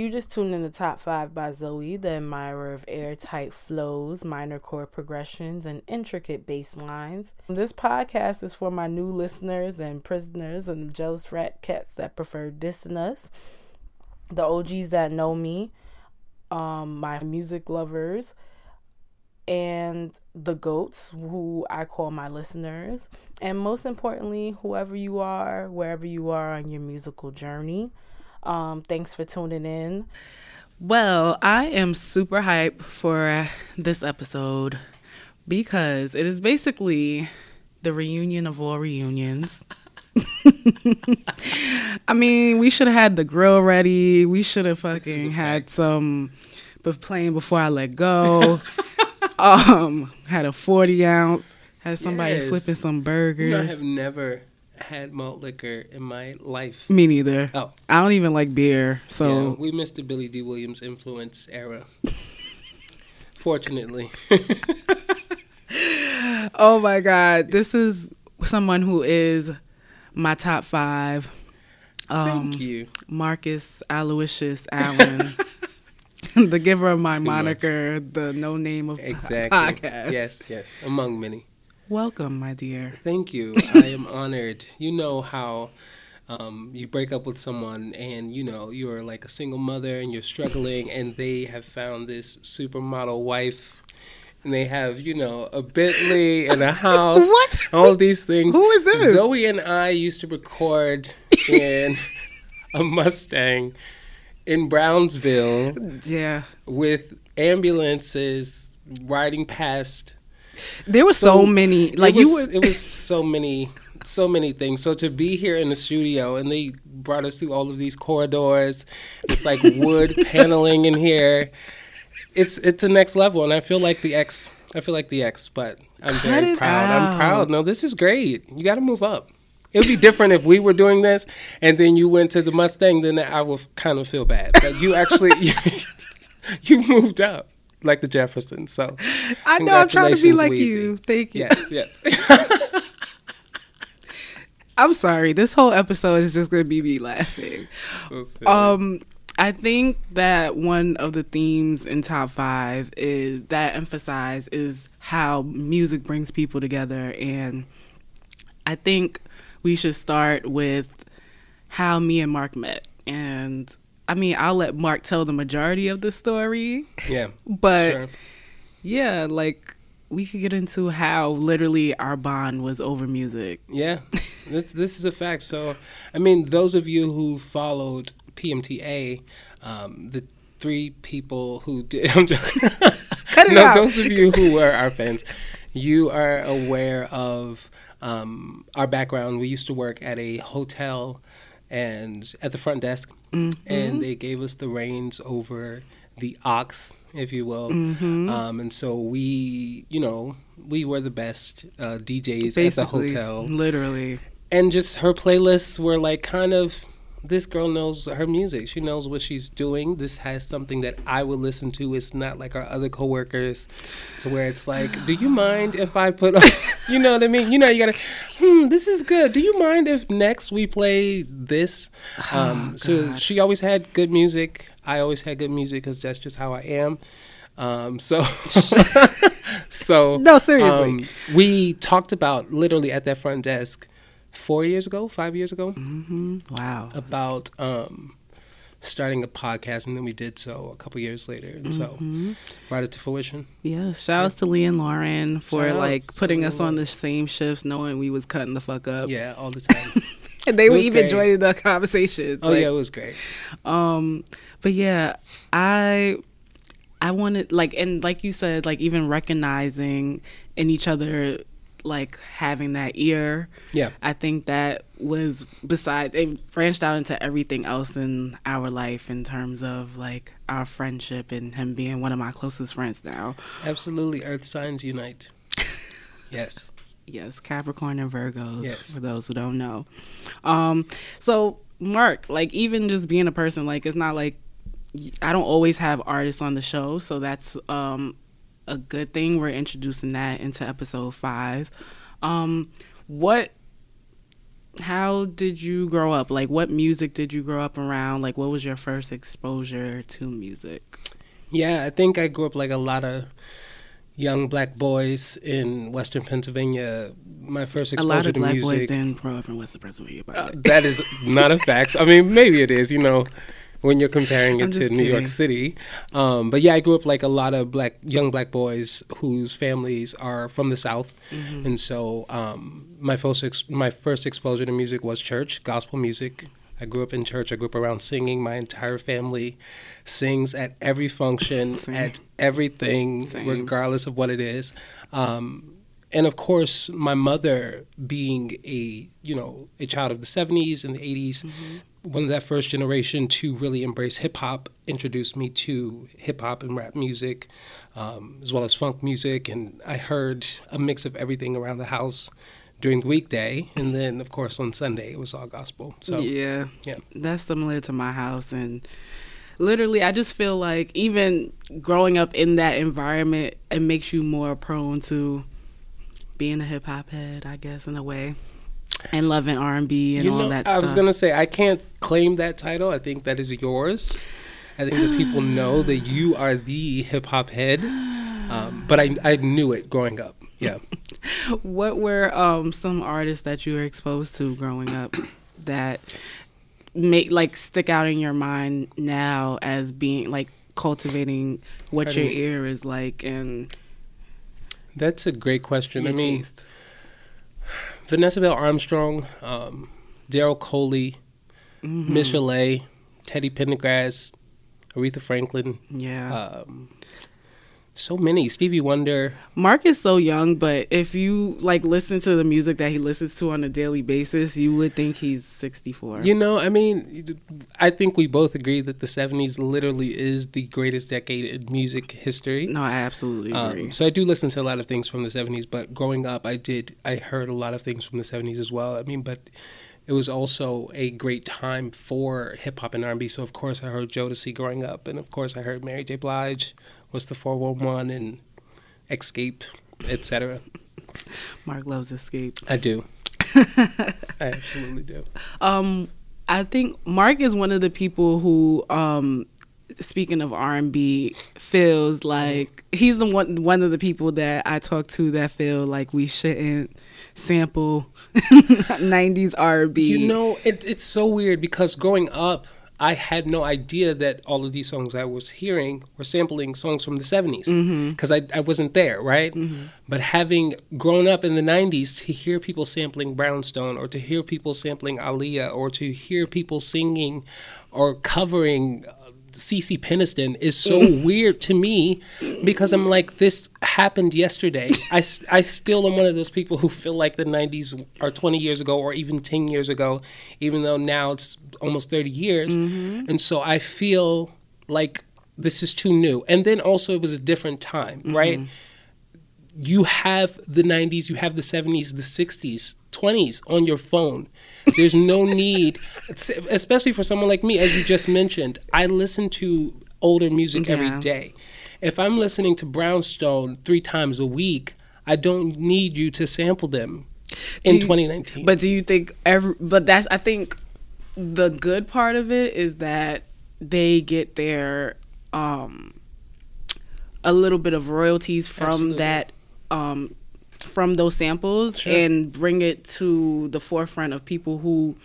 You just tuned in to Top 5 by Zoe, the admirer of airtight flows, minor chord progressions, and intricate bass lines. This podcast is for my new listeners and prisoners and jealous rat cats that prefer dissing us, the OGs that know me, um, my music lovers, and the goats who I call my listeners, and most importantly, whoever you are, wherever you are on your musical journey. Um, thanks for tuning in. Well, I am super hyped for this episode because it is basically the reunion of all reunions. I mean, we should have had the grill ready. We should have fucking had some but playing before I let go. um, had a forty ounce. Had somebody Yes. flipping some You know, I burgers. have never had malt liquor in my life. Me neither. Oh, I don't even like beer, yeah, so we missed the Billy Dee Williams influence era. Fortunately, oh my god, this is someone who is my top five. Um, thank you. Marcus Aloysius Allen, the giver of my Too moniker, the no name of Exactly. podcast. Yes, yes. Among many. Welcome, my dear. Thank you. I am honored. You know how um, you break up with someone and you know you're like a single mother and you're struggling and they have found this supermodel wife and they have you know a Bentley and a house. What? All these things. Who is this? Zoe and I used to record in a Mustang in Brownsville Yeah, with ambulances riding past there were so, many. Like it was, you would. it was so many so many things so to be here in the studio and they brought us through all of these corridors it's like wood paneling in here it's it's a next level and i feel like the X. I feel like the X, but i'm Cut very proud i'm proud no this is great you got to move up it would be different if we were doing this and then you went to the mustang then i would kind of feel bad but you actually you, you moved up like the jeffersons so I know I'm trying to be like Weezy. you. Thank you. yes yes I'm sorry. This whole episode is just gonna be me laughing. So. Um, I think that one of the themes in top five is that emphasize is how music brings people together, and I think we should start with how me and Mark met. And I mean, I'll let Mark tell the majority of the story, yeah but sure. yeah, like we could get into how literally our bond was over music. Yeah, this this is a fact. So, I mean, those of you who followed PMTA, um, the three people who did, I'm joking. Cut it no, out. those of you who were our fans, you are aware of um, our background. We used to work at a hotel and at the front desk, Mm-hmm. and they gave us the reins over the aux, if you will. Mm-hmm. Um, and so we, you know, we were the best uh, DJs at the hotel literally. and just her playlists were like kind of this girl knows her music. She knows what she's doing. This has something that I would listen to. It's not like our other coworkers, to where it's like, do you mind if I put, on, you know what I mean? You know, you gotta, hmm, this is good. Do you mind if next we play this? Um, so she always had good music. I always had good music because that's just how I am. Um, so, so No, seriously. um, we talked about literally at that front desk four years ago, five years ago, Mm-hmm. Wow. about um, starting a podcast, and then we did so a couple years later, and so Mm-hmm. brought it to fruition. Yeah, shout outs to Lee and Lauren for Shout like putting us on the same shifts, knowing we was cutting the fuck up. Yeah, all the time. and they were even great. joining the conversations. oh like, yeah, it was great. Um, but yeah, I I wanted like and like you said, like even recognizing in each other like having that ear. Yeah, I think that was besides it branched out into everything else in our life in terms of like our friendship and him being one of my closest friends now. absolutely. Earth signs unite. yes. Yes, Capricorn and Virgos. Yes. For those who don't know. Um, so Mark, like even just being a person, like it's not like I don't always have artists on the show, so that's um a good thing. We're introducing that into episode five. Um, what how did you grow up? Like, what music did you grow up around? Like, what was your first exposure to music? Yeah, I think I grew up like a lot of young black boys in Western Pennsylvania. My first exposure a lot of to black music. boys didn't grow up in Western Pennsylvania. By Uh, that is not a fact. I mean, maybe it is. You know, when you're comparing it to just New York. City. Um, but yeah, I grew up like a lot of black young black boys whose families are from the South, Mm-hmm. and so um, my first ex- my first exposure to music was church, gospel music. I grew up in church. I grew up around singing. My entire family sings at every function, Same. at everything, Same. regardless of what it is. Um, and of course, my mother, being a you know a child of the '70s and the '80s, one of that first generation to really embrace hip hop, introduced me to hip hop and rap music, um, as well as funk music. And I heard a mix of everything around the house during the weekday, and then of course on Sunday it was all gospel. So yeah, yeah. that's similar to my house, and literally, I just feel like even growing up in that environment, it makes you more prone to being a hip hop head, I guess, in a way, and love loving R and B and all know, that. I was gonna say I can't claim that title. I think that is yours. I think that people know that you are the hip hop head. Um, but I I knew it growing up. Yeah. What were um some artists that you were exposed to growing up that make like stick out in your mind now as being like cultivating what your ear is like and That's a great question. I mean, taste? Vanessa Bell Armstrong, um, Daryl Coley, Mm-hmm. Michelet, Teddy Pendergrass, Aretha Franklin, yeah. um, so many. Stevie Wonder. Mark is so young, but if you like listen to the music that he listens to on a daily basis, you would think he's 64. You know, I mean, I think we both agree that the 70s literally is the greatest decade in music history. no, I absolutely agree. Um, so I do listen to a lot of things from the 70s, but growing up, I did, I heard a lot of things from the 70s as well. I mean, but it was also a great time for hip hop and R&B. So of course I heard Jodeci growing up, and of course I heard Mary J. Blige, was the 411, and Escape, etc. Mark loves Escape. I do. I absolutely do. Um, I think Mark is one of the people who, um, speaking of R and B, feels like he's the one one of the people that I talk to that feel like we shouldn't sample '90s R and B. You know, it, it's so weird because growing up, I had no idea that all of these songs I was hearing were sampling songs from the 70s because mm-hmm. I, I wasn't there, right? Mm-hmm. But having grown up in the 90s, to hear people sampling Brownstone or to hear people sampling Aaliyah or to hear people singing or covering Cece Peniston is so mm. weird to me because I'm like, this happened yesterday. I, I still am one of those people who feel like the 90s are 20 years ago or even 10 years ago, even though now it's almost 30 years. Mm-hmm. And so I feel like this is too new. And then also, it was a different time, mm-hmm. right? You have the 90s, you have the 70s, the 60s, 20s on your phone. There's no need, especially for someone like me, as you just mentioned. I listen to older music Yeah. every day. If I'm listening to Brownstone three times a week, I don't need you to sample them in you- 2019. But do you think every? But that's I think the good part of it is that they get their um a little bit of royalties from Absolutely. that um from those samples Sure. and bring it to the forefront of people who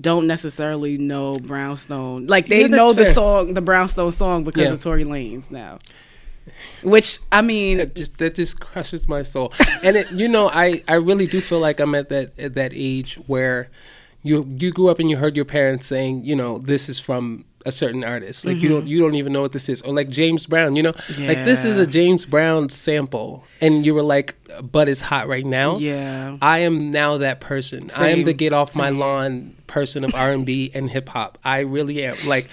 don't necessarily know Brownstone. Like they Yeah, know the song, the Brownstone song because Yeah. of Tory Lanez now. Which I mean, that just that just crushes my soul. And it, you know, I I really do feel like I'm at that at that age where you you grew up and you heard your parents saying, you know, this is from a certain artist. Like you don't you don't even know what this is. Or like James Brown, you know, like this is a James Brown sample, and you were like, but it's hot right now. yeah. I am now that person. I am the get off my Same. lawn person of R and B and hip hop. I really am. Like,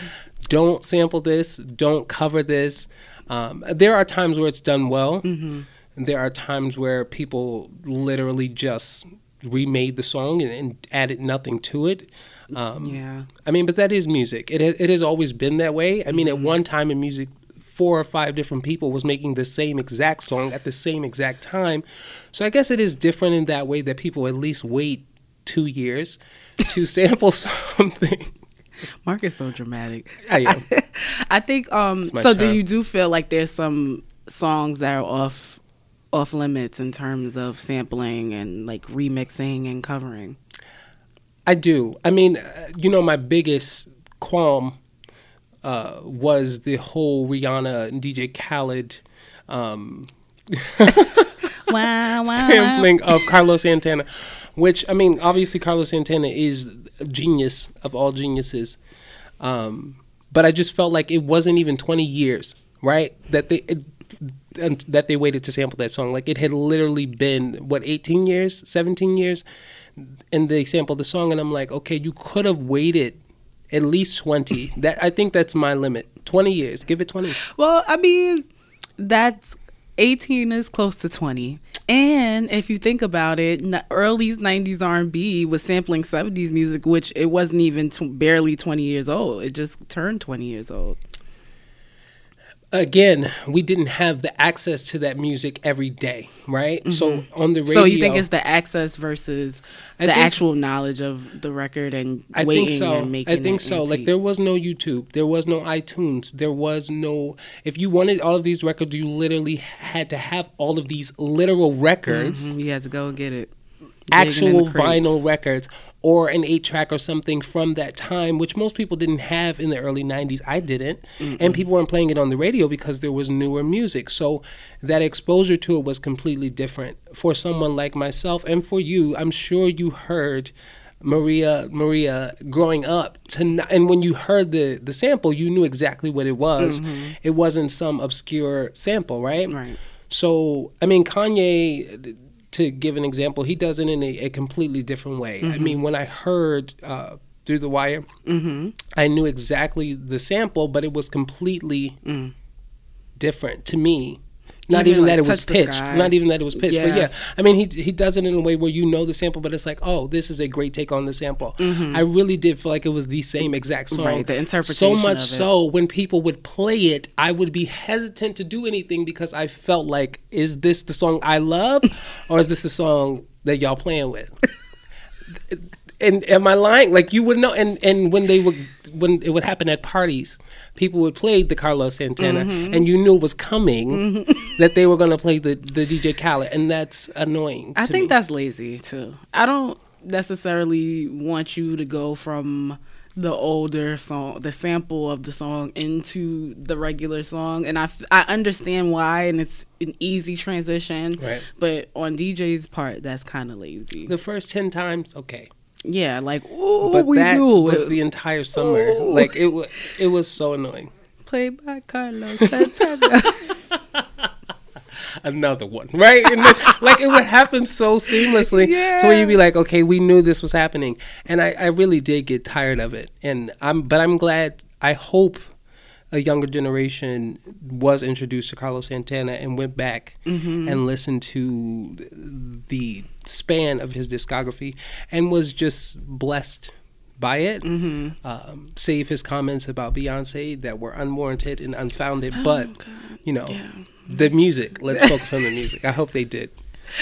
don't sample this. Don't cover this. Um, there are times where it's done well. Mm-hmm. There are times where people literally just remade the song and, and added nothing to it. Um, Yeah. I mean, but that is music. It it has always been that way. I mean, Mm-hmm. at one time in music, four or five different people was making the same exact song at the same exact time. So I guess it is different in that way that people at least wait two years to sample something. Mark is so dramatic. I am. I think um so do you do feel like there's some songs that are off off limits in terms of sampling and like remixing and covering? I do. I mean, uh, you know, my biggest qualm uh, was the whole Rihanna and DJ Khaled um, wow, wow, sampling of Carlos Santana, which I mean, obviously Carlos Santana is a genius of all geniuses, um, but I just felt like it wasn't even twenty years, right? That they it, and that they waited to sample that song. Like it had literally been what eighteen years, seventeen years, and they sampled the song, and I'm like, okay, you could have waited at least twenty. that I think that's my limit. Twenty years. Give it twenty. Well, I mean, that's 18 is close to 20. And if you think about it, early 90s R&B was sampling 70s music, which it wasn't even t- barely 20 years old. It just turned 20 years old. Again, we didn't have the access to that music every day, right? So on the radio, Mm-hmm. So you think it's the access versus I the actual knowledge of the record and I waiting think so. and making I think so. Like there was no YouTube, there was no iTunes, there was no. If you wanted all of these records, you literally had to have all of these literal records, Mhm, you had to go and get it. Actual vinyl records, or an eight track or something from that time, which most people didn't have in the early '90s. I didn't, and people weren't playing it on the radio because there was newer music. So that exposure to it was completely different for someone like myself, and for you. I'm sure you heard. Maria, Maria, growing up, to n- and when you heard the the sample, you knew exactly what it was. Mm-hmm. It wasn't some obscure sample, right? Right. So, I mean, Kanye, to give an example, he does it in a, a completely different way. I mm-hmm. mean, when I heard uh, Through the Wire, mm-hmm. I knew exactly the sample, but it was completely mm. different to me. Not Even, even, like, that it was pitched. Not even that it was pitched. But Yeah. yeah, I mean, he he does it in a way where you know the sample, but it's like, oh, this is a great take on the sample. I really did feel like it was the same exact song. Mm-hmm. Right, the So interpretation much of it. so when people would play it, I would be hesitant to do anything because I felt like, is this the song I love, or is this the song that y'all playing with? and am I lying? Like you would know. And and when they would when it would happen at parties, people would play the Carlos Santana, Mm-hmm. and you knew it was coming that they were going to play the the DJ Khaled, and that's annoying. I think me. that's lazy too. I don't necessarily want you to go from the older song, the sample of the song into the regular song, and I, f- I understand why, and it's an easy transition. Right. But on DJ's part, that's kind of lazy. the first ten times, okay. Yeah, like ooh, But we that knew was the entire summer. Ooh. Like it was, it was so annoying. played by Carlos Santana. another one, right? And then, like it would happen so seamlessly yeah. to where you'd be like, okay, we knew this was happening, and I, I really did get tired of it. And I'm, but I'm glad. I hope a younger generation was introduced to Carlos Santana and went back and listened to the span of his discography and was just blessed by it. Um, save his comments about Beyonce that were unwarranted and unfounded, but you know, the music. Let's focus on the music. I hope they did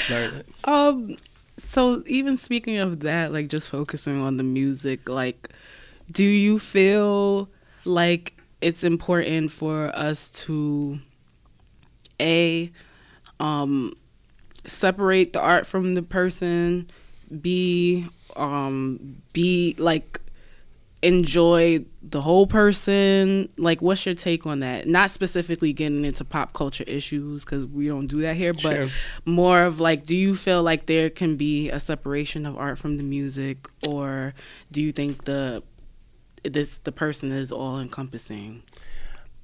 learn it. Um, so even speaking of that, like just focusing on the music, like, do you feel like it's important for us to a um separate the art from the person, b um be like enjoy the whole person. Like what's your take on that? Not specifically getting into pop culture issues because we don't do that here but Sure. more of like do you feel like there can be a separation of art from the music? Or do you think the this the person is all encompassing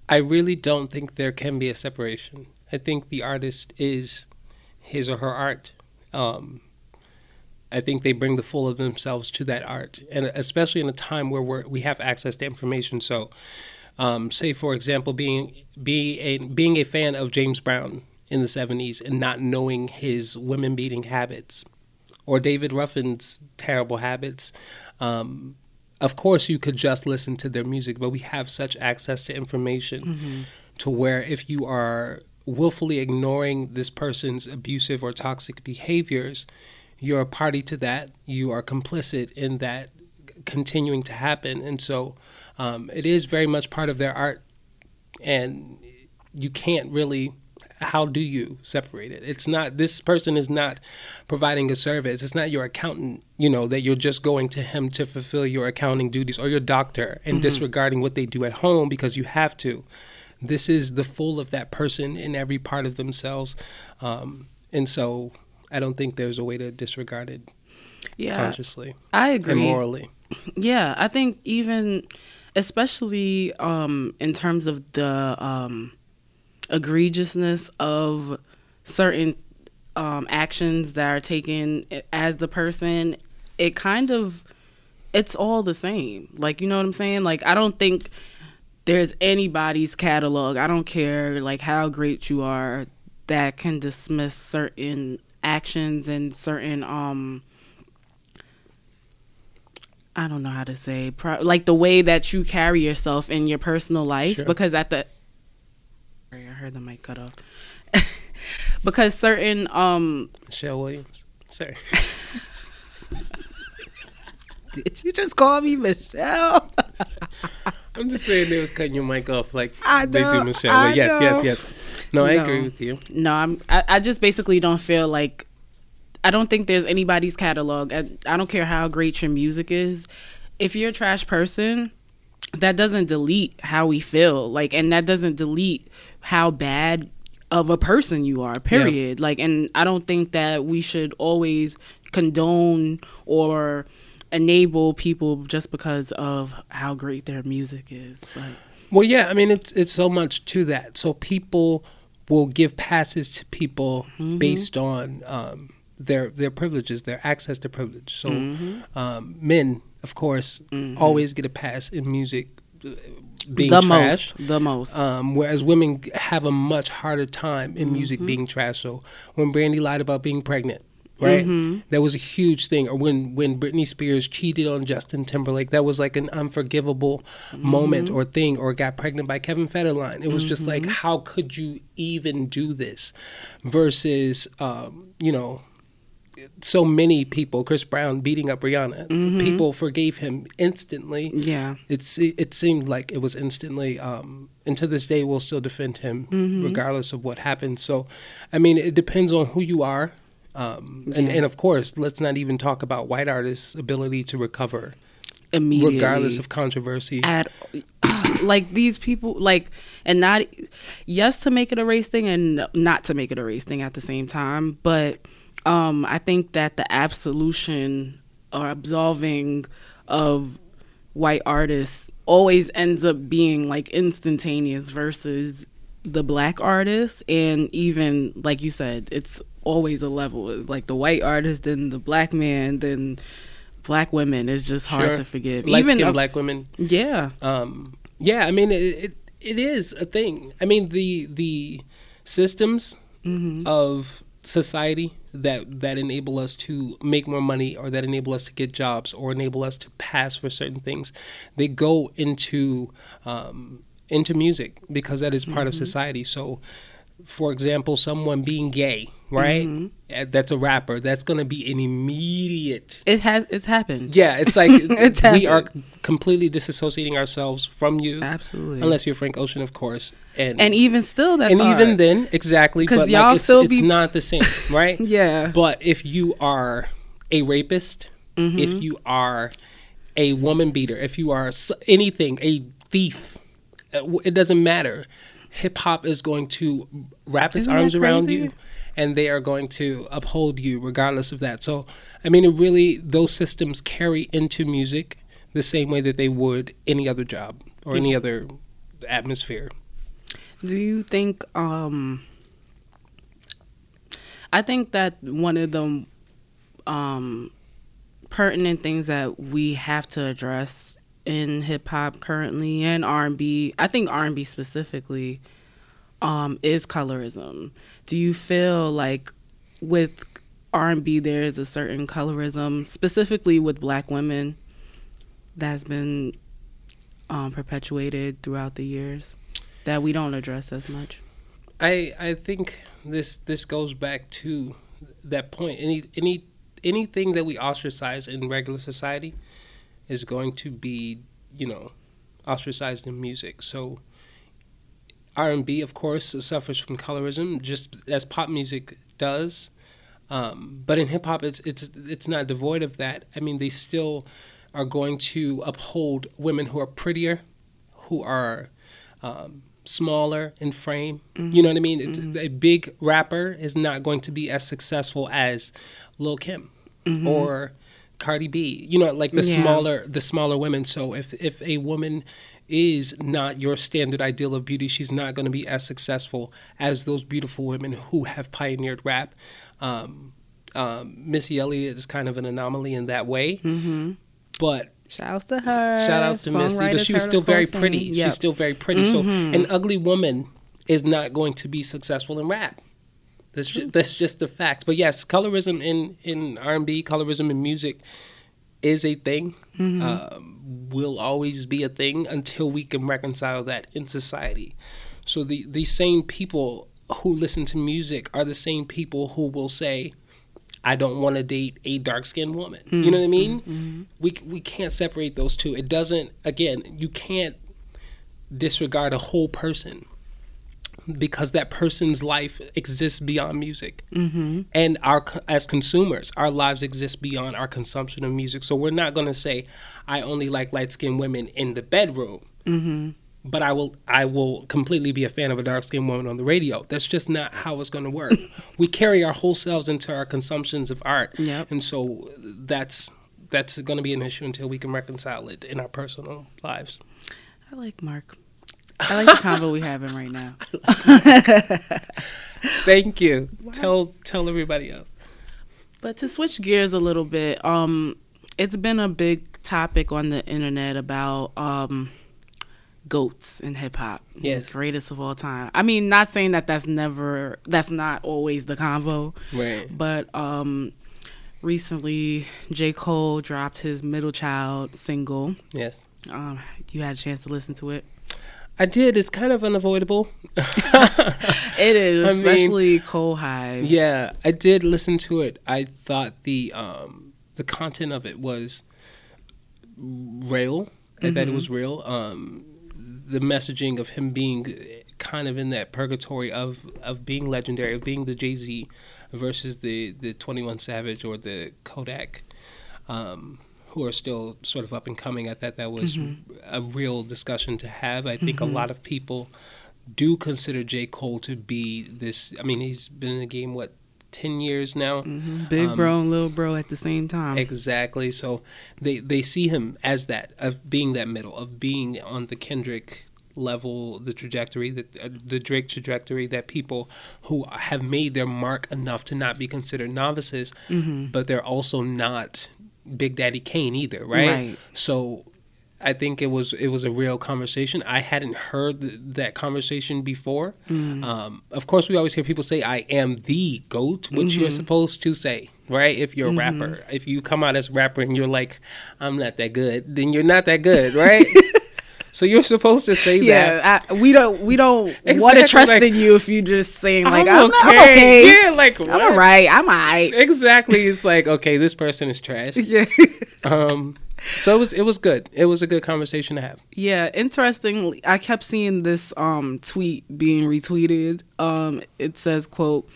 I really don't think there can be a separation. I think the artist is his or her art. Um, I think they bring the full of themselves to that art, and especially in a time where we're, we have access to information. So, um, say for example, being be a being a fan of James Brown in the '70s and not knowing his women beating habits, or David Ruffin's terrible habits. Um, of course, you could just listen to their music, but we have such access to information to where if you are willfully ignoring this person's abusive or toxic behaviors, you're a party to that. You are complicit in that continuing to happen, and so um, it is very much part of their art, and you can't really. How do you separate it? It's not this person is not providing a service. It's not your accountant, you know, that you're just going to him to fulfill your accounting duties or your doctor and mm-hmm. disregarding what they do at home because you have to. This is the full of that person in every part of themselves. Um, and so I don't think there's a way to disregard it yeah, consciously. I agree. And morally. Yeah, I think even especially um, in terms of the um, egregiousness of certain um, actions that are taken as the person, it kind of it's all the same. Like you know what I'm saying? Like I don't think there's anybody's catalog. I don't care like how great you are that can dismiss certain actions and certain um I don't know how to say pro- like the way that you carry yourself in your personal life sure. because at the heard the mic cut off. because certain um Michelle Williams. Sorry. Did you just call me Michelle? I'm just saying they was cutting your mic off like know, they do Michelle. I yes, know. yes, yes. No, I no. agree with you. No, I'm. I, I just basically don't feel like I don't think there's anybody's catalog. I, I don't care how great your music is. If you're a trash person, that doesn't delete how we feel. Like, and that doesn't delete how bad of a person you are. Period. Yeah. Like, and I don't think that we should always condone or enable people just because of how great their music is. But well, yeah, I mean, it's it's so much to that. So people will give passes to people mm-hmm. based on um, their their privileges, their access to privilege. So mm-hmm. um, men, of course, mm-hmm. always get a pass in music. Uh, being the trash, most, the most. Um, whereas women have a much harder time in music mm-hmm. being trash. So when Brandy lied about being pregnant, right? Mm-hmm. That was a huge thing. Or when when Britney Spears cheated on Justin Timberlake, that was like an unforgivable mm-hmm. moment or thing. Or got pregnant by Kevin Federline. It was mm-hmm. just like, mm-hmm. how could you even do this? Versus, um, you know, so many people, Chris Brown beating up Rihanna, mm-hmm. people forgave him instantly. Yeah, it's it, it seemed like it was instantly. Um, and to this day, we'll still defend him mm-hmm. regardless of what happened. So, I mean, it depends on who you are, um, and yeah. and of course, let's not even talk about white artists' ability to recover immediately, regardless of controversy. At like these people, like and not yes to make it a race thing and not to make it a race thing at the same time, but um, I think that the absolution or absolving of white artists always ends up being like instantaneous versus the black artists. And even like you said it's always a level. It's like the white artist then the black man then black women. It's just hard sure. to forgive. Light even black women. Yeah. Um yeah i mean it, it, it is a thing. I mean the the systems mm-hmm. of society that that enable us to make more money or that enable us to get jobs or enable us to pass for certain things they go into um, into music because that is part mm-hmm. of society so for example someone being gay right? Mm-hmm. That's a rapper. That's going to be an immediate. It has. It's happened. Yeah, it's like it's we are completely disassociating ourselves from you. Absolutely. Unless you're Frank Ocean, of course, and and even still, that's and hard. even then, exactly. Because y'all like, it's, still it's be... not the same, right? yeah. But if you are a rapist, mm-hmm. if you are a woman beater, if you are anything, a thief, uh, it doesn't matter. Hip hop is going to wrap its Isn't arms around you and they are going to uphold you regardless of that. So, I mean, it really, those systems carry into music the same way that they would any other job or any other atmosphere. Do you think, um, I think that one of the um, pertinent things that we have to address in hip hop currently and R and B, I think R and B specifically, um, is colorism do you feel like with R&B there is a certain colorism specifically with black women that's been um, perpetuated throughout the years that we don't address as much? I I think this this goes back to that point. Any any anything that we ostracize in regular society is going to be, you know, ostracized in music. So R&B, of course, suffers from colorism, just as pop music does. Um, but in hip hop, it's it's it's not devoid of that. I mean, they still are going to uphold women who are prettier, who are um, smaller in frame. Mm-hmm. You know what I mean? Mm-hmm. A big rapper is not going to be as successful as Lil Kim mm-hmm. or Cardi B. You know, like the yeah. smaller the smaller women. So if if a woman is not your standard ideal of beauty, she's not going to be as successful as those beautiful women who have pioneered rap. Um, um, Missy Elliott is kind of an anomaly in that way, mm-hmm. but Shouts to her. Shout out to Missy, but she was still very pretty. Yep. She's still very pretty. Mm-hmm. So an ugly woman is not going to be successful in rap. That's just, that's just the fact. But yes, colorism in in R and B, colorism in music is a thing. Mm-hmm. Um, will always be a thing until we can reconcile that in society. So the these same people who listen to music are the same people who will say, I don't want to date a dark skinned woman. Mm-hmm. You know what I mean? Mm-hmm. We we can't separate those two. It doesn't. Again, you can't disregard a whole person because that person's life exists beyond music, mm-hmm. and our as consumers, our lives exist beyond our consumption of music. So we're not going to say, "I only like light skinned women in the bedroom." Mm-hmm but I will I will completely be a fan of a dark skinned woman on the radio. That's just not how it's going to work. we carry our whole selves into our consumptions of art, yep. and so that's that's going to be an issue until we can reconcile it in our personal lives. I like Mark. I like the combo we having right now. Thank you. Wow. Tell tell everybody else. But to switch gears a little bit, um, it's been a big topic on the internet about um, goats in hip hop. Yes, greatest of all time. I mean, not saying that that's never that's not always the convo, right? But um, recently J Cole dropped his Middle Child single. Yes, um, you had a chance to listen to it. I did. It's kind of unavoidable. it is, especially mean, Cole Hive. Yeah, I did listen to it. I thought the um, the content of it was real. I mm-hmm. thought it was real. Um, the messaging of him being kind of in that purgatory of of being legendary, of being the Jay Z versus the the Twenty One Savage or the Kodak, um, who are still sort of up and coming. I thought that was mm-hmm. a real discussion to have. I think mm-hmm. a lot of people do consider J Cole to be this. I mean, he's been in the game what 10 years now. Mm-hmm. Big um, bro and little bro at the same time. Exactly. So they, they see him as that, of being that middle, of being on the Kendrick level, the trajectory, the, uh, the Drake trajectory that people who have made their mark enough to not be considered novices, mm-hmm. but they're also not Big Daddy Kane either, right? right? So I think it was it was a real conversation. I hadn't heard th- that conversation before. Mm. Um, of course, we always hear people say, "I am the goat," which mm-hmm. you're supposed to say, right? If you're a mm-hmm. rapper, if you come out as a rapper and you're like, "I'm not that good," then you're not that good, right? so you're supposed to say yeah, that. Yeah, we don't we don't exactly, want to trust like, in you if you just saying like I'm, I'm okay. I'm okay. Yeah, like what? I'm alright. I'm alright. Exactly. It's like okay, this person is trash. Yeah. um so it was it was good. It was a good conversation to have. Yeah, interestingly, I kept seeing this um, tweet being retweeted. Um, it says, "quote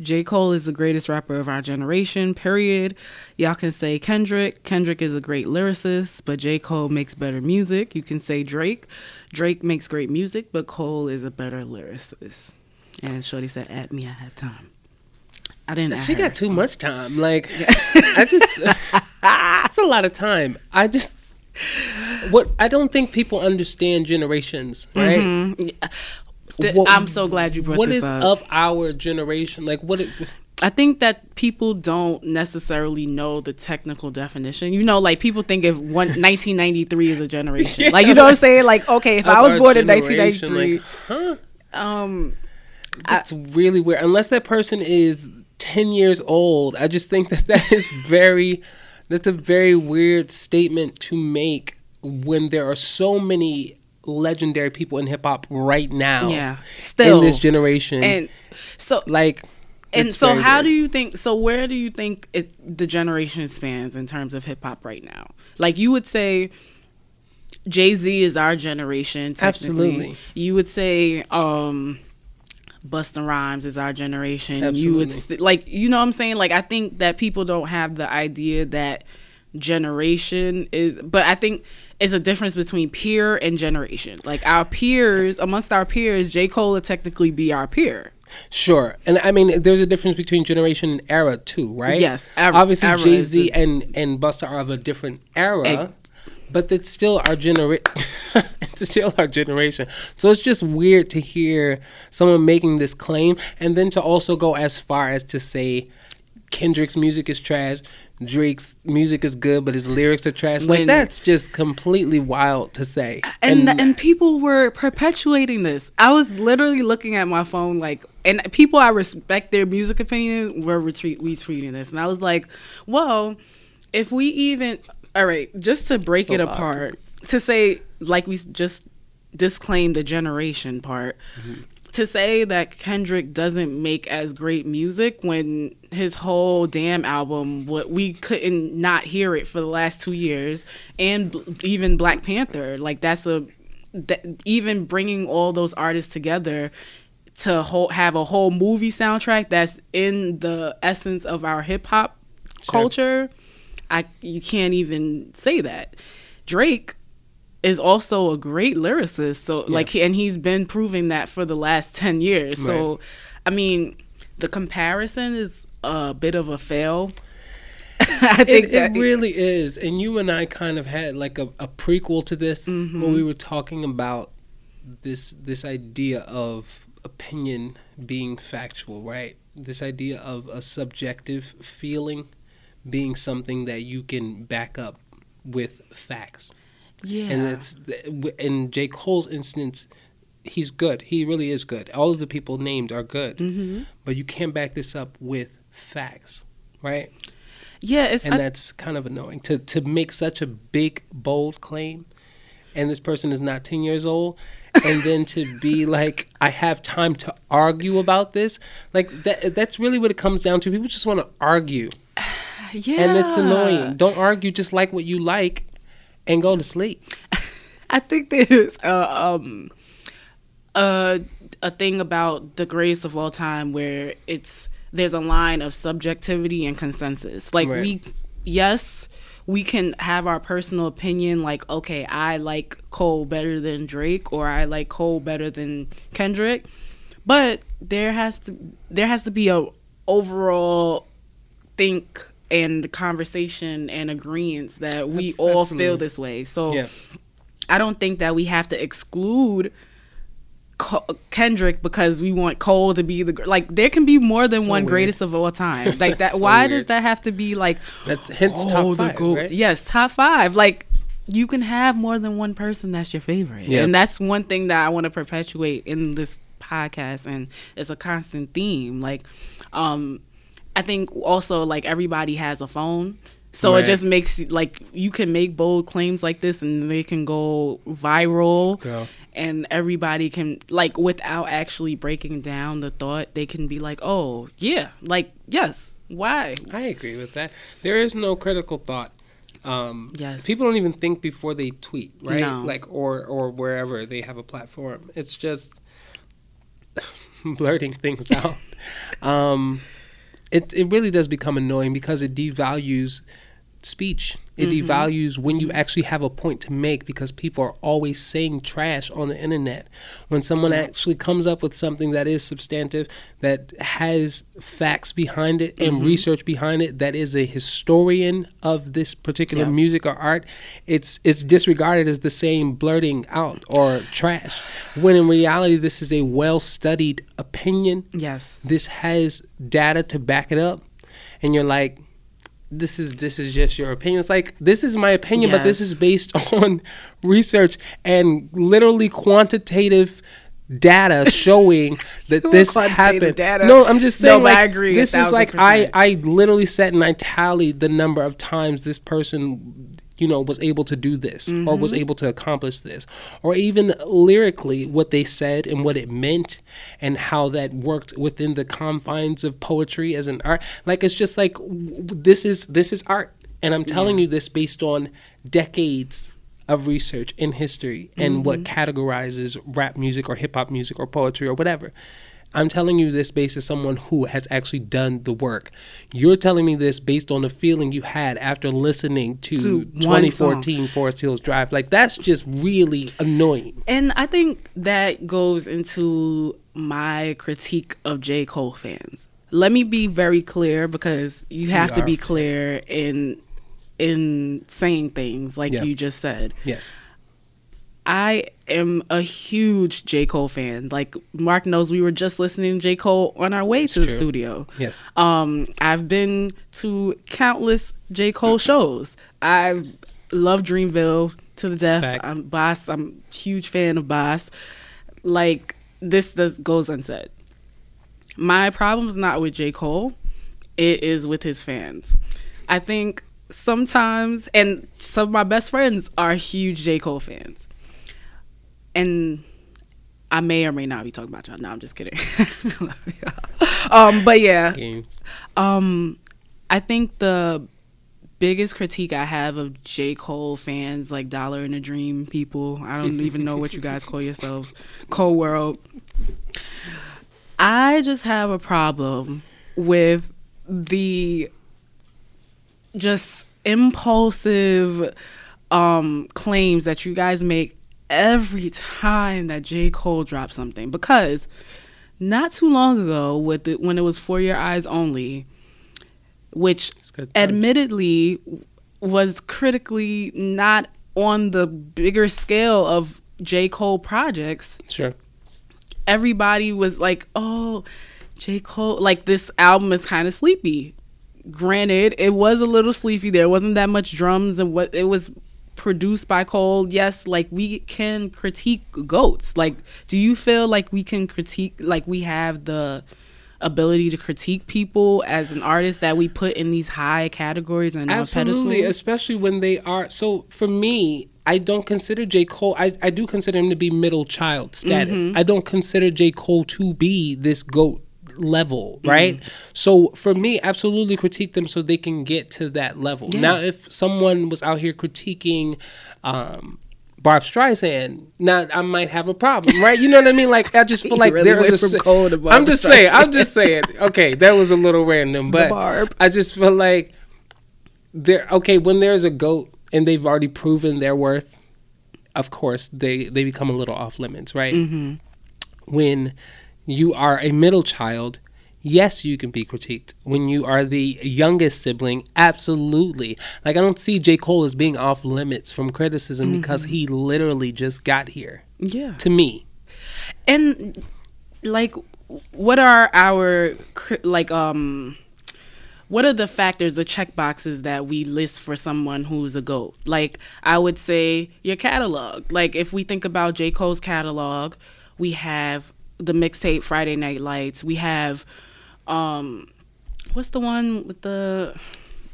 J. Cole is the greatest rapper of our generation, period. Y'all can say Kendrick. Kendrick is a great lyricist, but J. Cole makes better music. You can say Drake. Drake makes great music, but Cole is a better lyricist. And Shorty said, At me, I have time. I didn't. She got too much time. Like, I just. That's a lot of time. I just what I don't think people understand generations, right? Mm-hmm. What, I'm so glad you brought what this up. What is of our generation? Like what? It, I think that people don't necessarily know the technical definition. You know, like people think if one, 1993 is a generation. yeah, like you know what I'm saying? Like okay, if I was born in 1993, like, huh? Um, it's really weird. Unless that person is 10 years old, I just think that that is very that's a very weird statement to make when there are so many legendary people in hip hop right now. Yeah. Still in this generation. And so like and so how do you think so where do you think it, the generation spans in terms of hip hop right now like you would say jay-z is our generation. Absolutely. you would say um Busta Rhymes is our generation. You would Absolutely. st- like, you know what I'm saying? Like, I think that people don't have the idea that generation is, but I think it's a difference between peer and generation. Like, our peers, amongst our peers, J. Cole would technically be our peer. Sure, and I mean, there's a difference between generation and era too, right? Yes, era- obviously Jay Z and and Busta are of a different era, Ex- but it's still our generation. it's still our generation. So it's just weird to hear someone making this claim, and then to also go as far as to say Kendrick's music is trash. Drake's music is good, but his lyrics are trash. like When- that's just completely wild to say. and and, people were perpetuating this. I was literally looking at my phone like, and people I respect their music opinion were retweet retweeting this, and I was like, well, if we even all right, just to break So it apart, to say like we just disclaimed the generation part. Mm-hmm. To say that Kendrick doesn't make as great music when his whole damn album, what we couldn't not hear it for the last two years, and even Black Panther, like that's a that even bringing all those artists together to whole, have a whole movie soundtrack that's in the essence of our hip hop Sure. culture, I you can't even say that. Drake is also a great lyricist, so like and he's been proving that for the last 10 years. So I mean, the comparison is a bit of a fail. I think it, that it really is and you and i kind of had like a, a prequel to this Mm-hmm. when we were talking about this this idea of opinion being factual right this idea of a subjective feeling being something that you can back up with facts yeah. and it's in j cole's instance he's good. He really is good. All of the people named are good. Mm-hmm. but you can't back this up with facts right? Yeah, it's and I- that's kind of annoying. To to make such a big bold claim and this person is not 10 years old and then to be like i have time to argue about this like that that's really what it comes down to. People just want to argue. Yeah. and it's annoying. Don't argue just like what you like and go to sleep I think there's a um a a thing about the greatest of all time where it's there's a line of subjectivity and consensus. Like Right. we yes, we can have our personal opinion like okay, I like Cole better than Drake or I like Cole better than Kendrick. But there has to there has to be a overall think and conversation and agreements that we all feel this way. So yeah I don't think that we have to exclude Kendrick because we want Cole to be the like. There can be more than So one weird. greatest of all time. Like that. So why does that have to be like? that's hence oh, top five, GOAT. right? Yes, top five. Like you can have more than one person that's your favorite, Yeah. and that's one thing that I want to perpetuate in this podcast, and it's a constant theme. Like, um, I think also like everybody has a phone. So Right. it just makes like you can make bold claims like this and they can go viral Girl. and everybody can like without actually breaking down the thought they can be like oh yeah like yes why I agree with that. There is no critical thought. Um, Yes. People don't even think before they tweet, right? No. Like or or wherever they have a platform. It's just blurting things out. um, it it really does become annoying because it devalues speech. It Mm-hmm. devalues when you actually have a point to make because people are always saying trash on the internet. When someone actually comes up with something that is substantive, that has facts behind it Mm-hmm. and research behind it, that is a historian of this particular Yeah. music or art, it's it's disregarded as the same blurting out or trash. When in reality this is a well studied opinion yes this has data to back it up and you're like this is this is just your opinion. It's like this is my opinion but this is based on research and literally quantitative data showing that this happened. data. no i'm just saying but like, I agree this is like i i literally sat and i tallied the number of times this person you know was able to do this or was mm-hmm. able to accomplish this. Or even lyrically what they said and what it meant and how that worked within the confines of poetry as an art. Like it's just like this is this is art. And i'm telling you this based on decades of research in history and what mm-hmm. categorizes rap music or hip hop music or poetry or whatever. I'm telling you this based as someone who has actually done the work. You're telling me this based on the feeling you had after listening to, To 2014 Forest Hills Drive. Like that's just really annoying. And I think that goes into my critique of J. Cole fans. Let me be very clear because you have to be clear in in saying things like Yeah. you just said. Yes. I am a huge J. Cole fan. Like Mark knows we were just listening to J. Cole on our way to the studio. Yes. Um, I've been to countless J. Cole shows. I love Dreamville to the death. Fact. I'm Boss. I'm a huge fan of Boss. Like this does goes unsaid. My problem's not with J. Cole. It is with his fans. I think sometimes, and some of my best friends are huge J. Cole fans. And I may or may not be talking about y'all. No, I'm just kidding. um, but yeah, Games. um, I think the biggest critique I have of J. Cole fans, like Dollar and a Dream people, I don't even know what you guys call yourselves, Cole World. I just have a problem with the just impulsive um claims that you guys make every time that J. Cole drops something because not too long ago with the, when it was For Your Eyes Only, which It's good times. admittedly was critically not on the bigger scale of J. Cole projects, Sure. everybody was like, "Oh, J. Cole, like this album is kind of sleepy." Granted, it was a little sleepy. There wasn't that much drums, and what it was produced by Cole. Yes, like we can critique goats. Like, do you feel like we can critique? Like we have the ability to critique people as an artist that we put in these high categories and Absolutely, especially when they are. So for me, I don't consider J. Cole, I, I do consider him to be middle child status. Mm-hmm. I don't consider J. Cole to be this GOAT level, Mm-hmm. right? So for me, absolutely critique them so they can get to that level. Yeah. Now, if someone was out here critiquing, um, Barb Streisand, now I might have a problem, right? You know what I mean? Like I just feel like really there is a from Cole to I'm just saying. I'm just saying. Okay, that was a little random, but Barb. I just feel like there okay when there's a goat and they've already proven their worth of course they they become a little off limits right Mm-hmm. when you are a middle child yes you can be critiqued. When you are the youngest sibling absolutely. Like i don't see j. Cole as being off limits from criticism because Mm-hmm. he literally just got here. Yeah. to me. And like what are our like um what are the factors the check boxes that we list for someone who's a goat? Like i would say your catalog. Like if we think about j. Cole's catalog we have the mixtape friday night lights. We have um what's the one with the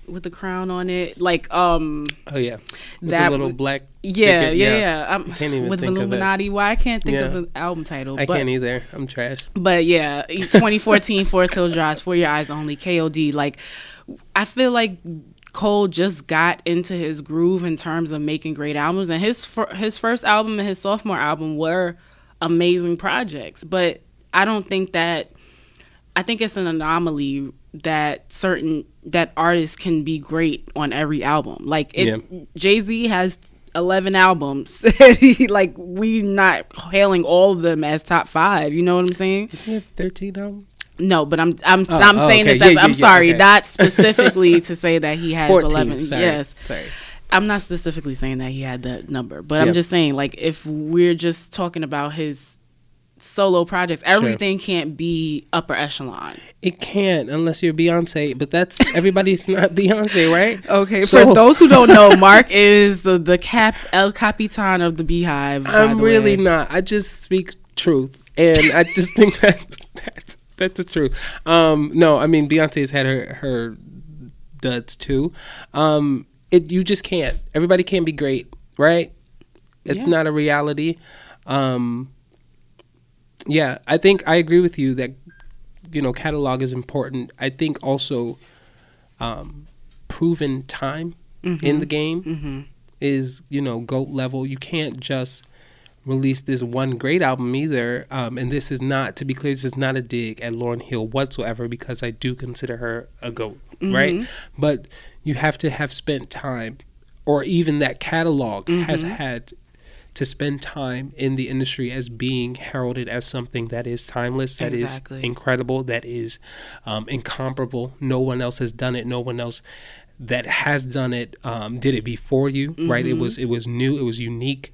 with the crown on it? Like um oh yeah. With That the little black yeah ticket, yeah yeah, Um, can't even with think of it. illuminati. Why i can't think of the album title i but can't either. I'm trash. But yeah, 2014 Forest Hill Drive, For Your Eyes Only, KOD. Like, I feel like Cole just got into his groove in terms of making great albums, and his fir- his first album and his sophomore album were amazing projects. But I don't think that. I think it's an anomaly that certain that artists can be great on every album. Like it, Yeah. Jay Z has eleven albums. like we not hailing all of them as top five. You know what I'm saying? does he have 13 albums No, but I'm I'm Oh, I'm oh, saying okay. this. Yeah, as, yeah, I'm yeah, sorry, okay. not specifically to say that he has 14 eleven. sorry. Yes, sorry I'm not specifically saying that he had that number, but Yeah. I'm just saying like if we're just talking about his solo projects, everything can't be upper echelon. It can't unless you're Beyonce, but that's everybody's not Beyonce, right? Okay, So- for those who don't know, Mark is the the cap El Capitan of the BeyHive. I'm the really way. not. I just speak truth, and I just think that that's that's the truth. Um, no, I mean Beyonce's had her her duds too. Um, it you just can't. Everybody can't be great, right? It's Yeah. not a reality. Um, yeah, I think I agree with you that you know catalog is important. I think also um, proven time in the game Mm-hmm. is you know goat level. You can't just release this one great album either. Um, and this is not to be clear, this is not a dig at Lauryn Hill whatsoever because I do consider her a goat, right? But you have to have spent time, or even that catalog has had to spend time in the industry as being heralded as something that is timeless, that is Exactly. incredible, that is um, incomparable. No one else has done it. No one else that has done it um, did it before you, right? It was it was new. It was unique,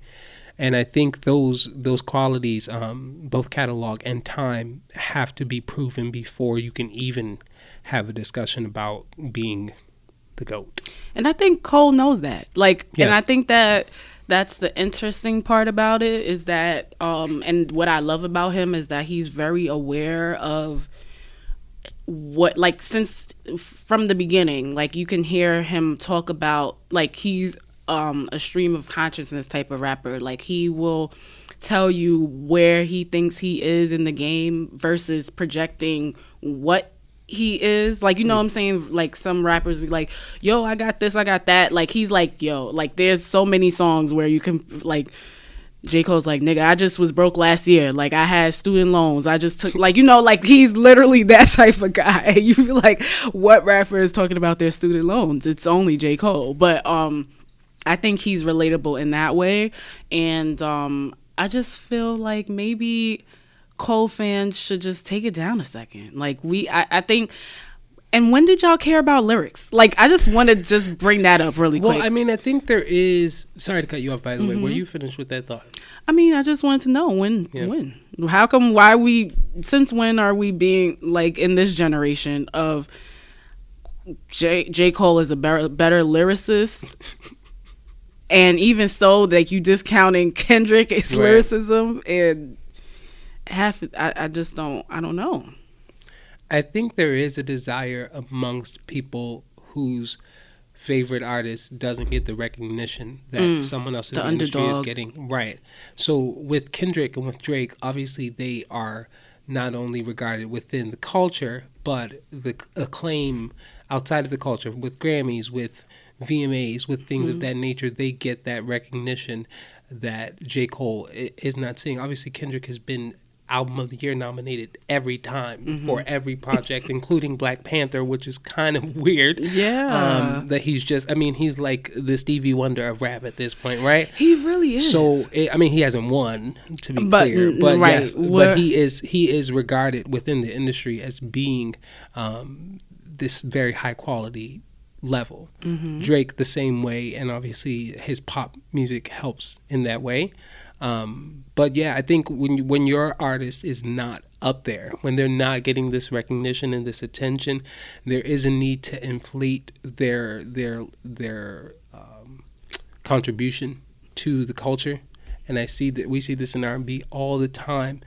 and I think those those qualities, um, both catalog and time, have to be proven before you can even have a discussion about being the goat. And I think Cole knows that. Like, and I think that that's the interesting part about it is that, um, and what I love about him is that he's very aware of what, like, since from the beginning, like, you can hear him talk about, like, he's um, a stream of consciousness type of rapper. Like, he will tell you where he thinks he is in the game versus projecting what he is like you know what i'm saying like some rappers be like yo i got this i got that like he's like yo like there's so many songs where you can like J. Cole's like, nigga, I just was broke last year. Like, I had student loans. I just took, like, you know, like, he's literally that type of guy. You feel like, what rapper is talking about their student loans? It's only J. Cole. But, um, I think he's relatable in that way. And, um, I just feel like maybe Cole fans should just take it down a second. Like, we, I, I think, and when did y'all care about lyrics? Like, I just want to just bring that up really Well, quick. Well, I mean, I think there is. Sorry to cut you off. By the way, were mm-hmm. you finished with that thought? I mean, I just wanted to know when Yeah. when. How come why we since when are we being like in this generation of J J Cole is a better, better lyricist and even so like you discounting Kendrick's Right. lyricism and half I, I just don't I don't know. I think there is a desire amongst people whose favorite artist doesn't get the recognition that someone else in Mm. the the, industry is getting. Right. So with Kendrick and with Drake, obviously they are not only regarded within the culture, but the acclaim outside of the culture with Grammys, with VMAs, with things Mm-hmm. of that nature. They get that recognition that J. Cole is not seeing. Obviously, Kendrick has been album of the year nominated every time Mm-hmm. for every project including black panther which is kind of weird Yeah. um, that he's just i mean he's like the stevie wonder of rap at this point right He really is. so it, i mean he hasn't won to be But, clear but right, yes but he is he is regarded within the industry as being um, this very high quality level Mm-hmm. drake the same way and obviously his pop music helps in that way um, but yeah, I think when you, when your artist is not up there, when they're not getting this recognition and this attention, there is a need to inflate their their their um, contribution to the culture. And I see that we see this in R&B all the time.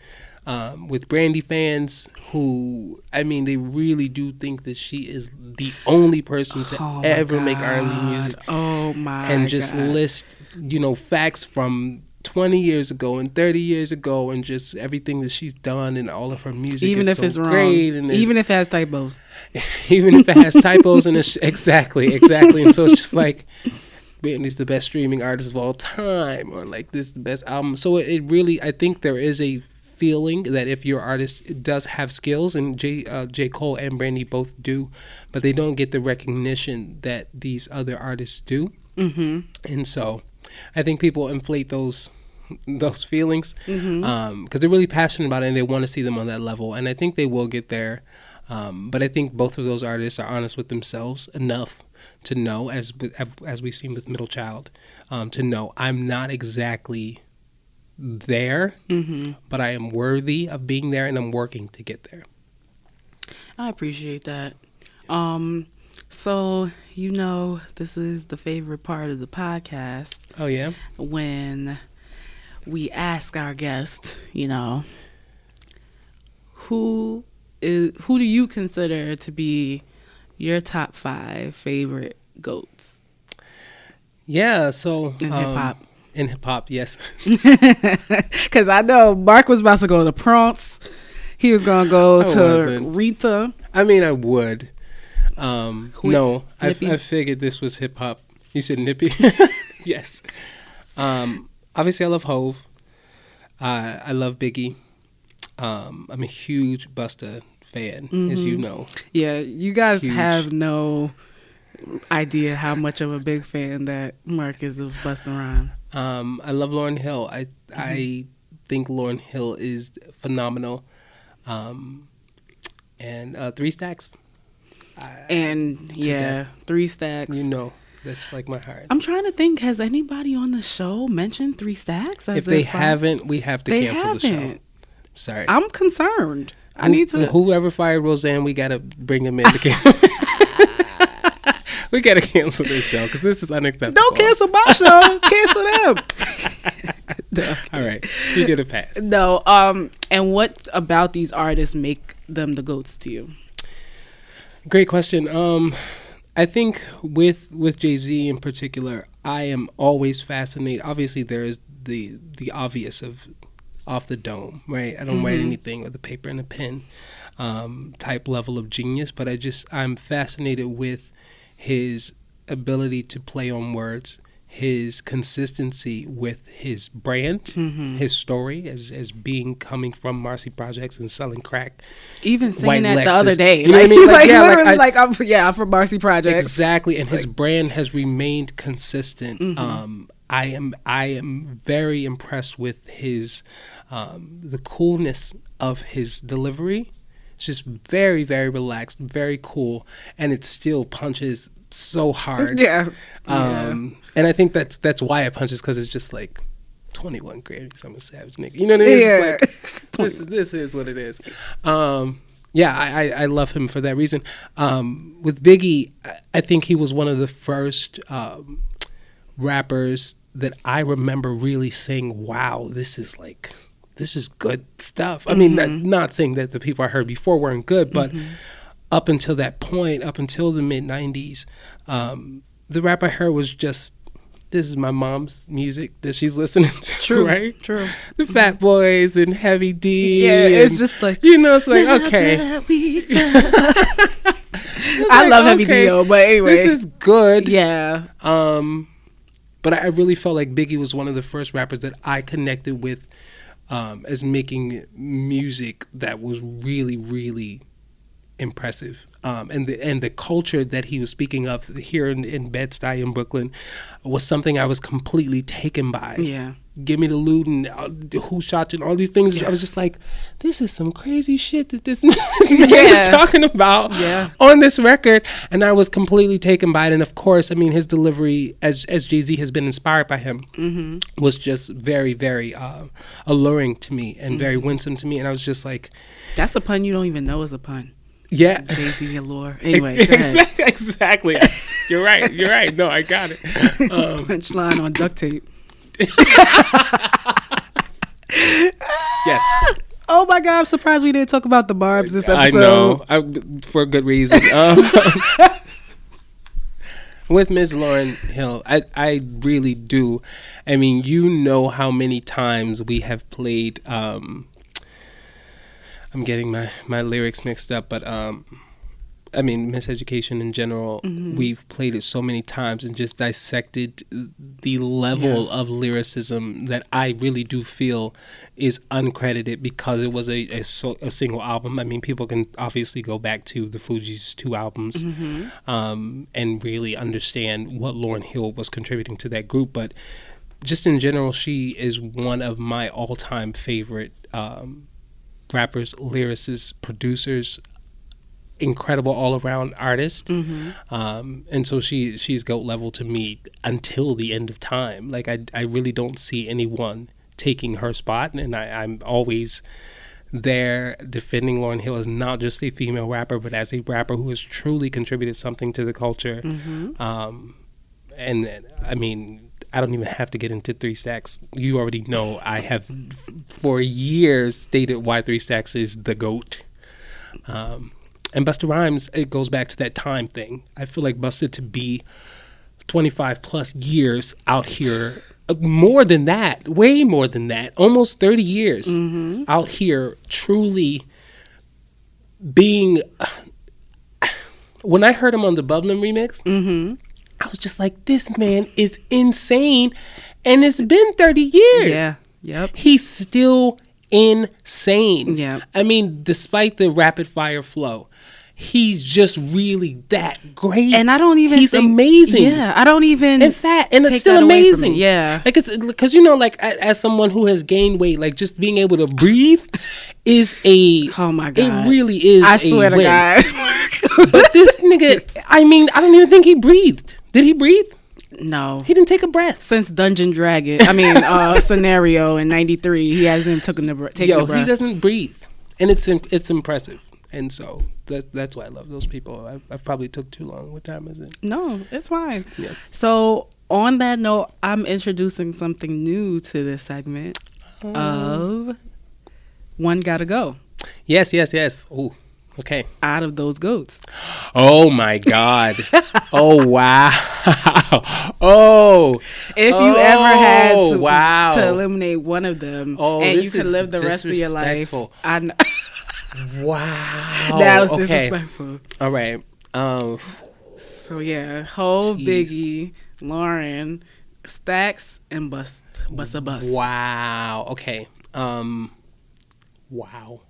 Um, with Brandy fans who, I mean, they really do think that she is the only person to Oh ever make R&B music Oh my and just God. list you know facts from 20 years ago and 30 years ago and just everything that she's done and all of her music even is if so it's wrong. great and even if it has typos. even if it has typos and it's exactly exactly and so it's just like Brandy's the best streaming artist of all time or like this is the best album so it, it really I think there is a feeling that if your artist does have skills and J uh, J Cole and Brandy both do but they don't get the recognition that these other artists do Mm-hmm. and so I think people inflate those those feelings because Mm-hmm. they're really passionate about it and they want to see them on that level. And I think they will get there. Um, but I think both of those artists are honest with themselves enough to know, as as we've seen with Middle Child, um, to know I'm not exactly there, Mm-hmm. but I am worthy of being there, and I'm working to get there. I appreciate that. Um, so you know, this is the favorite part of the podcast Oh yeah, when we ask our guests, you know, who is who do you consider to be your top five favorite goats? Yeah, so In um, hip-hop. In hip hop, yes. Because I know Mark was about to go to Bronx. He was going to go I to wasn't. Rita. I mean, I would. Um, no, I, I figured this was hip hop. You said Nippy? yes. Um, obviously, I love Hove. Uh, I love Biggie. Um, I'm a huge Busta fan, as you know. Yeah, you guys Huge. have no idea how much of a big fan that Mark is of Busta Rhymes. Um, I love Lauryn Hill. I I Mm-hmm. think Lauryn Hill is phenomenal. Um, and uh, Three Stacks, And yeah, three stacks. you know, that's like my heart. I'm trying to think. Has anybody on the show mentioned three stacks? as if they haven't, we have to cancel the show. Sorry. I'm concerned. I Who- need to. Whoever fired Roseanne, we gotta bring him in. To can- we gotta cancel this show because this is unacceptable. Don't cancel my show. cancel them. No. All right, you get a pass. No. Um. And what about these artists make them the goats to you? Great question. Um, I think with with Jay Z in particular, I am always fascinated. Obviously, there is the the obvious of off the dome, right? I don't write anything with a paper and a pen um, type level of genius, but I just I'm fascinated with his ability to play on words, his consistency with his brand, his story as as being coming from Marcy Projects and selling crack. Even White saying that the other day, You know what I like, mean? he's Like, like, yeah, like, literally I- like, I'm yeah, I'm from Marcy Projects. Exactly, and his brand has remained consistent. Mm-hmm. Um, I am I am very impressed with his um, the coolness of his delivery. It's just very very relaxed, very cool, and it still punches so hard. Yeah. Um, and I think that's that's why it punches because it's just like. 21 Grammys, I'm a savage nigga. You know what I mean? It's Yeah. like, this, this is what it is. Um, yeah, I, I, I love him for that reason. Um, with Biggie, I- I think he was one of the first um, rappers that I remember really saying, "Wow, this is like, this is good stuff." I mean, not, not saying that the people I heard before weren't good, but up until that point, up until the mid '90s, um, the rap I heard was just. This is my mom's music that she's listening to. True, right? true. The Fat Boys and Heavy D. Yeah, it's just like you know, it's like okay. I like, love Heavy okay, Dio, but anyway, This is good. yeah, Um, but I really felt like Biggie was one of the first rappers that I connected with um, as making music that was really, really impressive. Um, and the and the culture that he was speaking of here in, in Bed Stuy in Brooklyn was something I was completely taken by. yeah. Give me the loot and uh, who shot you and all these things. I was just like, this is some crazy shit that this, this man Yeah. is talking about Yeah. on this record. And I was completely taken by it. And of course, I mean, his delivery, as as Jay Z has been inspired by him, Mm-hmm. was just very, very uh, alluring to me and very Mm-hmm. winsome to me. And I was just like, That's a pun you don't even know is a pun. Yeah. Jay Z allure. Anyway, exactly. You're right. You're right. No, I got it. Um, punchline on duct tape. yes. Oh my god, I'm surprised we didn't talk about the barbs this episode. I know I, for a good reason. Um, with Ms. Lauryn Hill, I I really do. I mean, you know how many times we have played. Um, I'm getting my my lyrics mixed up, but um, I mean, Miseducation in general. We've played it so many times and just dissected the level Yes. of lyricism that I really do feel is uncredited because it was a a, so, a single album. I mean, people can obviously go back to the Fugees' two albums um, and really understand what Lauryn Hill was contributing to that group, but just in general, she is one of my all-time favorite um, rappers, lyricists, producers, incredible all-around artist. Um, and so she she's goat level to me until the end of time. Like I I really don't see anyone taking her spot, and I, I'm always there defending Lauryn Hill as not just a female rapper, but as a rapper who has truly contributed something to the culture. Um, and I mean, I don't even have to get into Three Stacks. You already know I have for years stated why Three Stacks is the goat. Um, and Busta Rhymes, it goes back to that time thing. I feel like Busta to be 25 plus years out here, uh, more than that, way more than that, almost 30 years out here, truly being. When I heard him on the Bubbling remix, I was just like, this man is insane. And it's been 30 years. Yeah. Yep. He's still insane. Yeah. I mean, despite the rapid fire flow, he's just really that great. And I don't even He's think- amazing. Yeah, I don't even In fact, and it's still that away from amazing. Yeah. like because you know, like as someone who has gained weight, like just being able to breathe is a. Oh my God. It really is. I swear to. God. But this nigga, I mean, I don't even think he breathed. Did he breathe? no. He didn't take a breath. Since Dungeon Dragon, I mean, uh, scenario in '93, he hasn't taken the br- taken Yo, a breath. he doesn't breathe, and it's it's impressive. And so that, that's why I love those people. I, I probably took too long. What time is it? No, it's fine. Yeah. So on that note, I'm introducing something new to this segment Oh. of one gotta go Yes, yes, yes. Oh, okay. out of those goats. Oh my God. oh wow. Oh. If you ever had Oh, to, wow. to eliminate one of them Oh, and you could live the rest of your life. I know Wow. that was okay. disrespectful. All right. Um. So yeah, whole. Biggie, Lauren, Stacks, and Bust Bust a Bust. Wow. Okay. Um. Wow.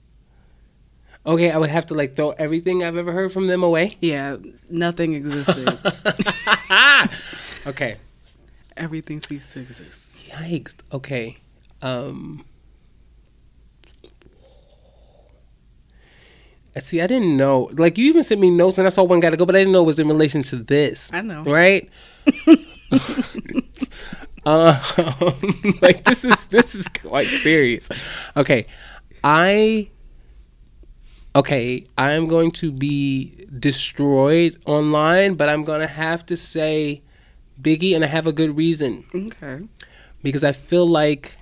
Okay, I would have to like throw everything I've ever heard from them away. Yeah, nothing existed. Okay. Everything ceased to exist. Yikes. Okay. Um. See, I didn't know. Like, you even sent me notes, and I saw one gotta go, but I didn't know it was in relation to this. I know. right? um, like this is this is quite serious. Okay, I. Okay, I'm going to be destroyed online, but I'm gonna have to say Biggie, and I have a good reason Okay. because I feel like,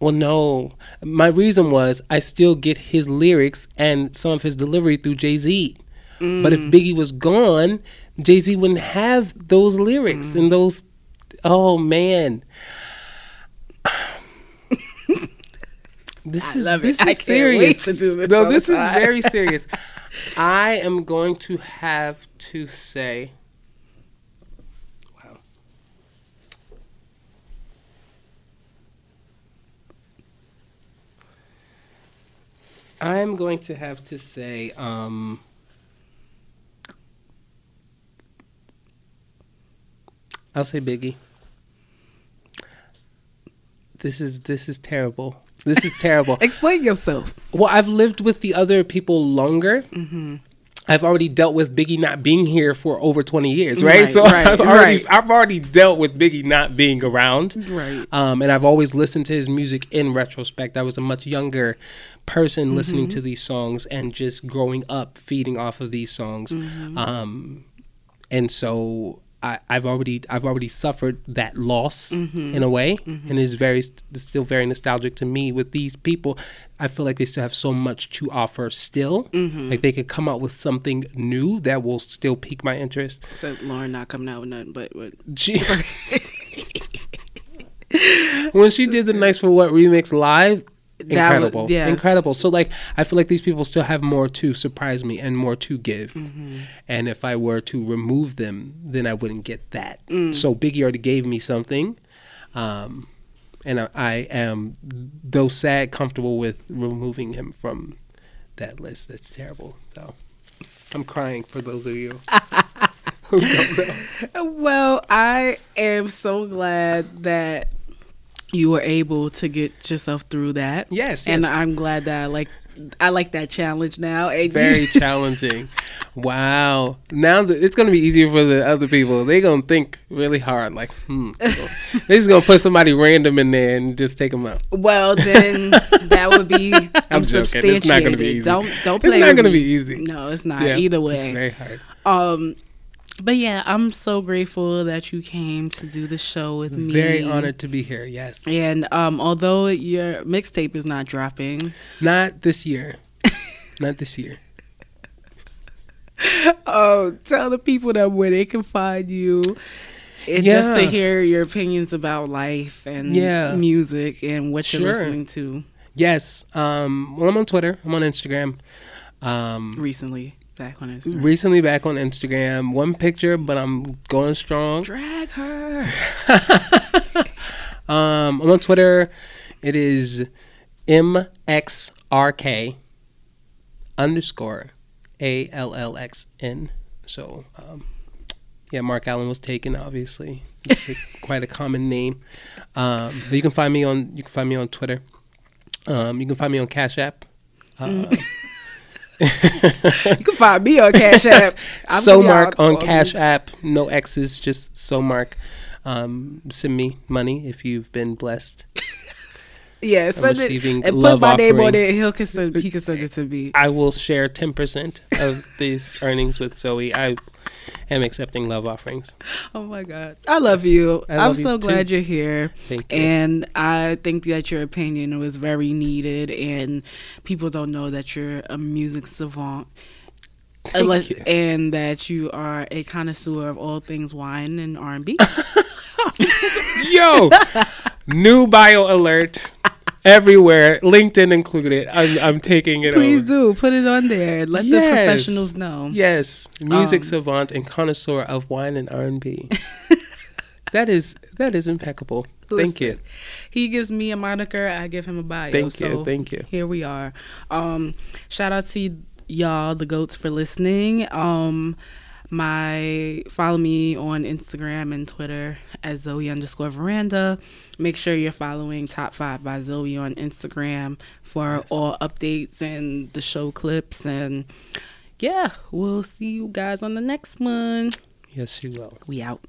well, no, my reason was I still get his lyrics and some of his delivery through Jay Z. But if mm. Biggie was gone, Jay Z wouldn't have those lyrics mm. and those. Oh man. This I is love it. this I is serious. wait to do this No, this is very serious. I am going to have to say. Wow. I'm going to have to say, um, I'll say Biggie. This is this is terrible. This is terrible. Explain yourself. Well, I've lived with the other people longer. Mm-hmm. I've already dealt with Biggie not being here for over twenty years, right? Right, so right, I've already right. I've already dealt with Biggie not being around, Right. Um, and I've always listened to his music in retrospect. I was a much younger person Mm-hmm. listening to these songs and just growing up feeding off of these songs, Mm-hmm. um, and so. I, I've already I've already suffered that loss Mm-hmm. in a way, and it's very it's still very nostalgic to me. With these people, I feel like they still have so much to offer. Still, Mm-hmm. like they could come out with something new that will still pique my interest. So Lauren not coming out with nothing but, but She, when she did the "Nice for What" remix live, Was- incredible, yes. incredible. So like, I feel like these people still have more to surprise me and more to give. Mm-hmm. And if I were to remove them, then I wouldn't get that. Mm. So Biggie already gave me something, um, and I, I am, though sad, comfortable with removing him from that list. That's terrible. So I'm crying for those of you who don't know. Well, I am so glad that you were able to get yourself through that. Yes, and yes. I'm glad that I like I like that challenge now. Very challenging. Wow. Now that it's gonna be easier for the other people. They're gonna think really hard. Like, hmm. They're just gonna put somebody random in there and just take them out. well, then that would be I'm joking. It's not gonna be unsubstantiated. easy. Don't don't play. It's not gonna be easy. No, it's not. Yeah, Either It's way. very hard. Um, but yeah, I'm so grateful that you came to do the show with me. Very honored to be here. Yes. And um, although your mixtape is not dropping, Not this year. not this year. oh, tell the people that where they can find you it, just to hear your opinions about life and Yeah. music and what you're listening to Yes. Um, well, I'm on Twitter. I'm on Instagram. Um, recently. Back on Instagram. recently back on Instagram. One picture, but I'm going strong. Drag her. Um, I'm on Twitter. It is mxrk underscore a l l x n. So, um, yeah, Mark Allen was taken. Obviously, it's a- quite a common name. Um, but you can find me on you can find me on Twitter. Um, you can find me on Cash App. Uh, You can find me on Cash App. I'm so Mark on Cash. App, no X's, just so Mark. Um, send me money if you've been blessed. Yeah, send it receiving and put love my name on it. He'll can send, he can send it to me. I will share ten percent of these earnings with Zoe. I am accepting love offerings. Oh my god, I love you. I I'm love you so too. glad you're here. Thank you. And I think that your opinion was very needed, and people don't know that you're a music savant. Thank Unless, you. and that you are a connoisseur of all things wine and R and B. Yo, new bio alert everywhere, LinkedIn included. I'm, I'm taking it Please over. do put it on there. Let the professionals know. Yes, music Um, savant and connoisseur of wine and R and B. That is that is impeccable. Thank you. He gives me a moniker. I give him a bio. Thank you. Thank you. Here we are. Um, shout out to y'all, the goats, for listening. Um, my follow me on Instagram and Twitter at Zoe underscore Veranda. Make sure you're following Top Five by Zoe on Instagram for Yes. all updates and the show clips. And yeah, we'll see you guys on the next one. Yes, you will. We out.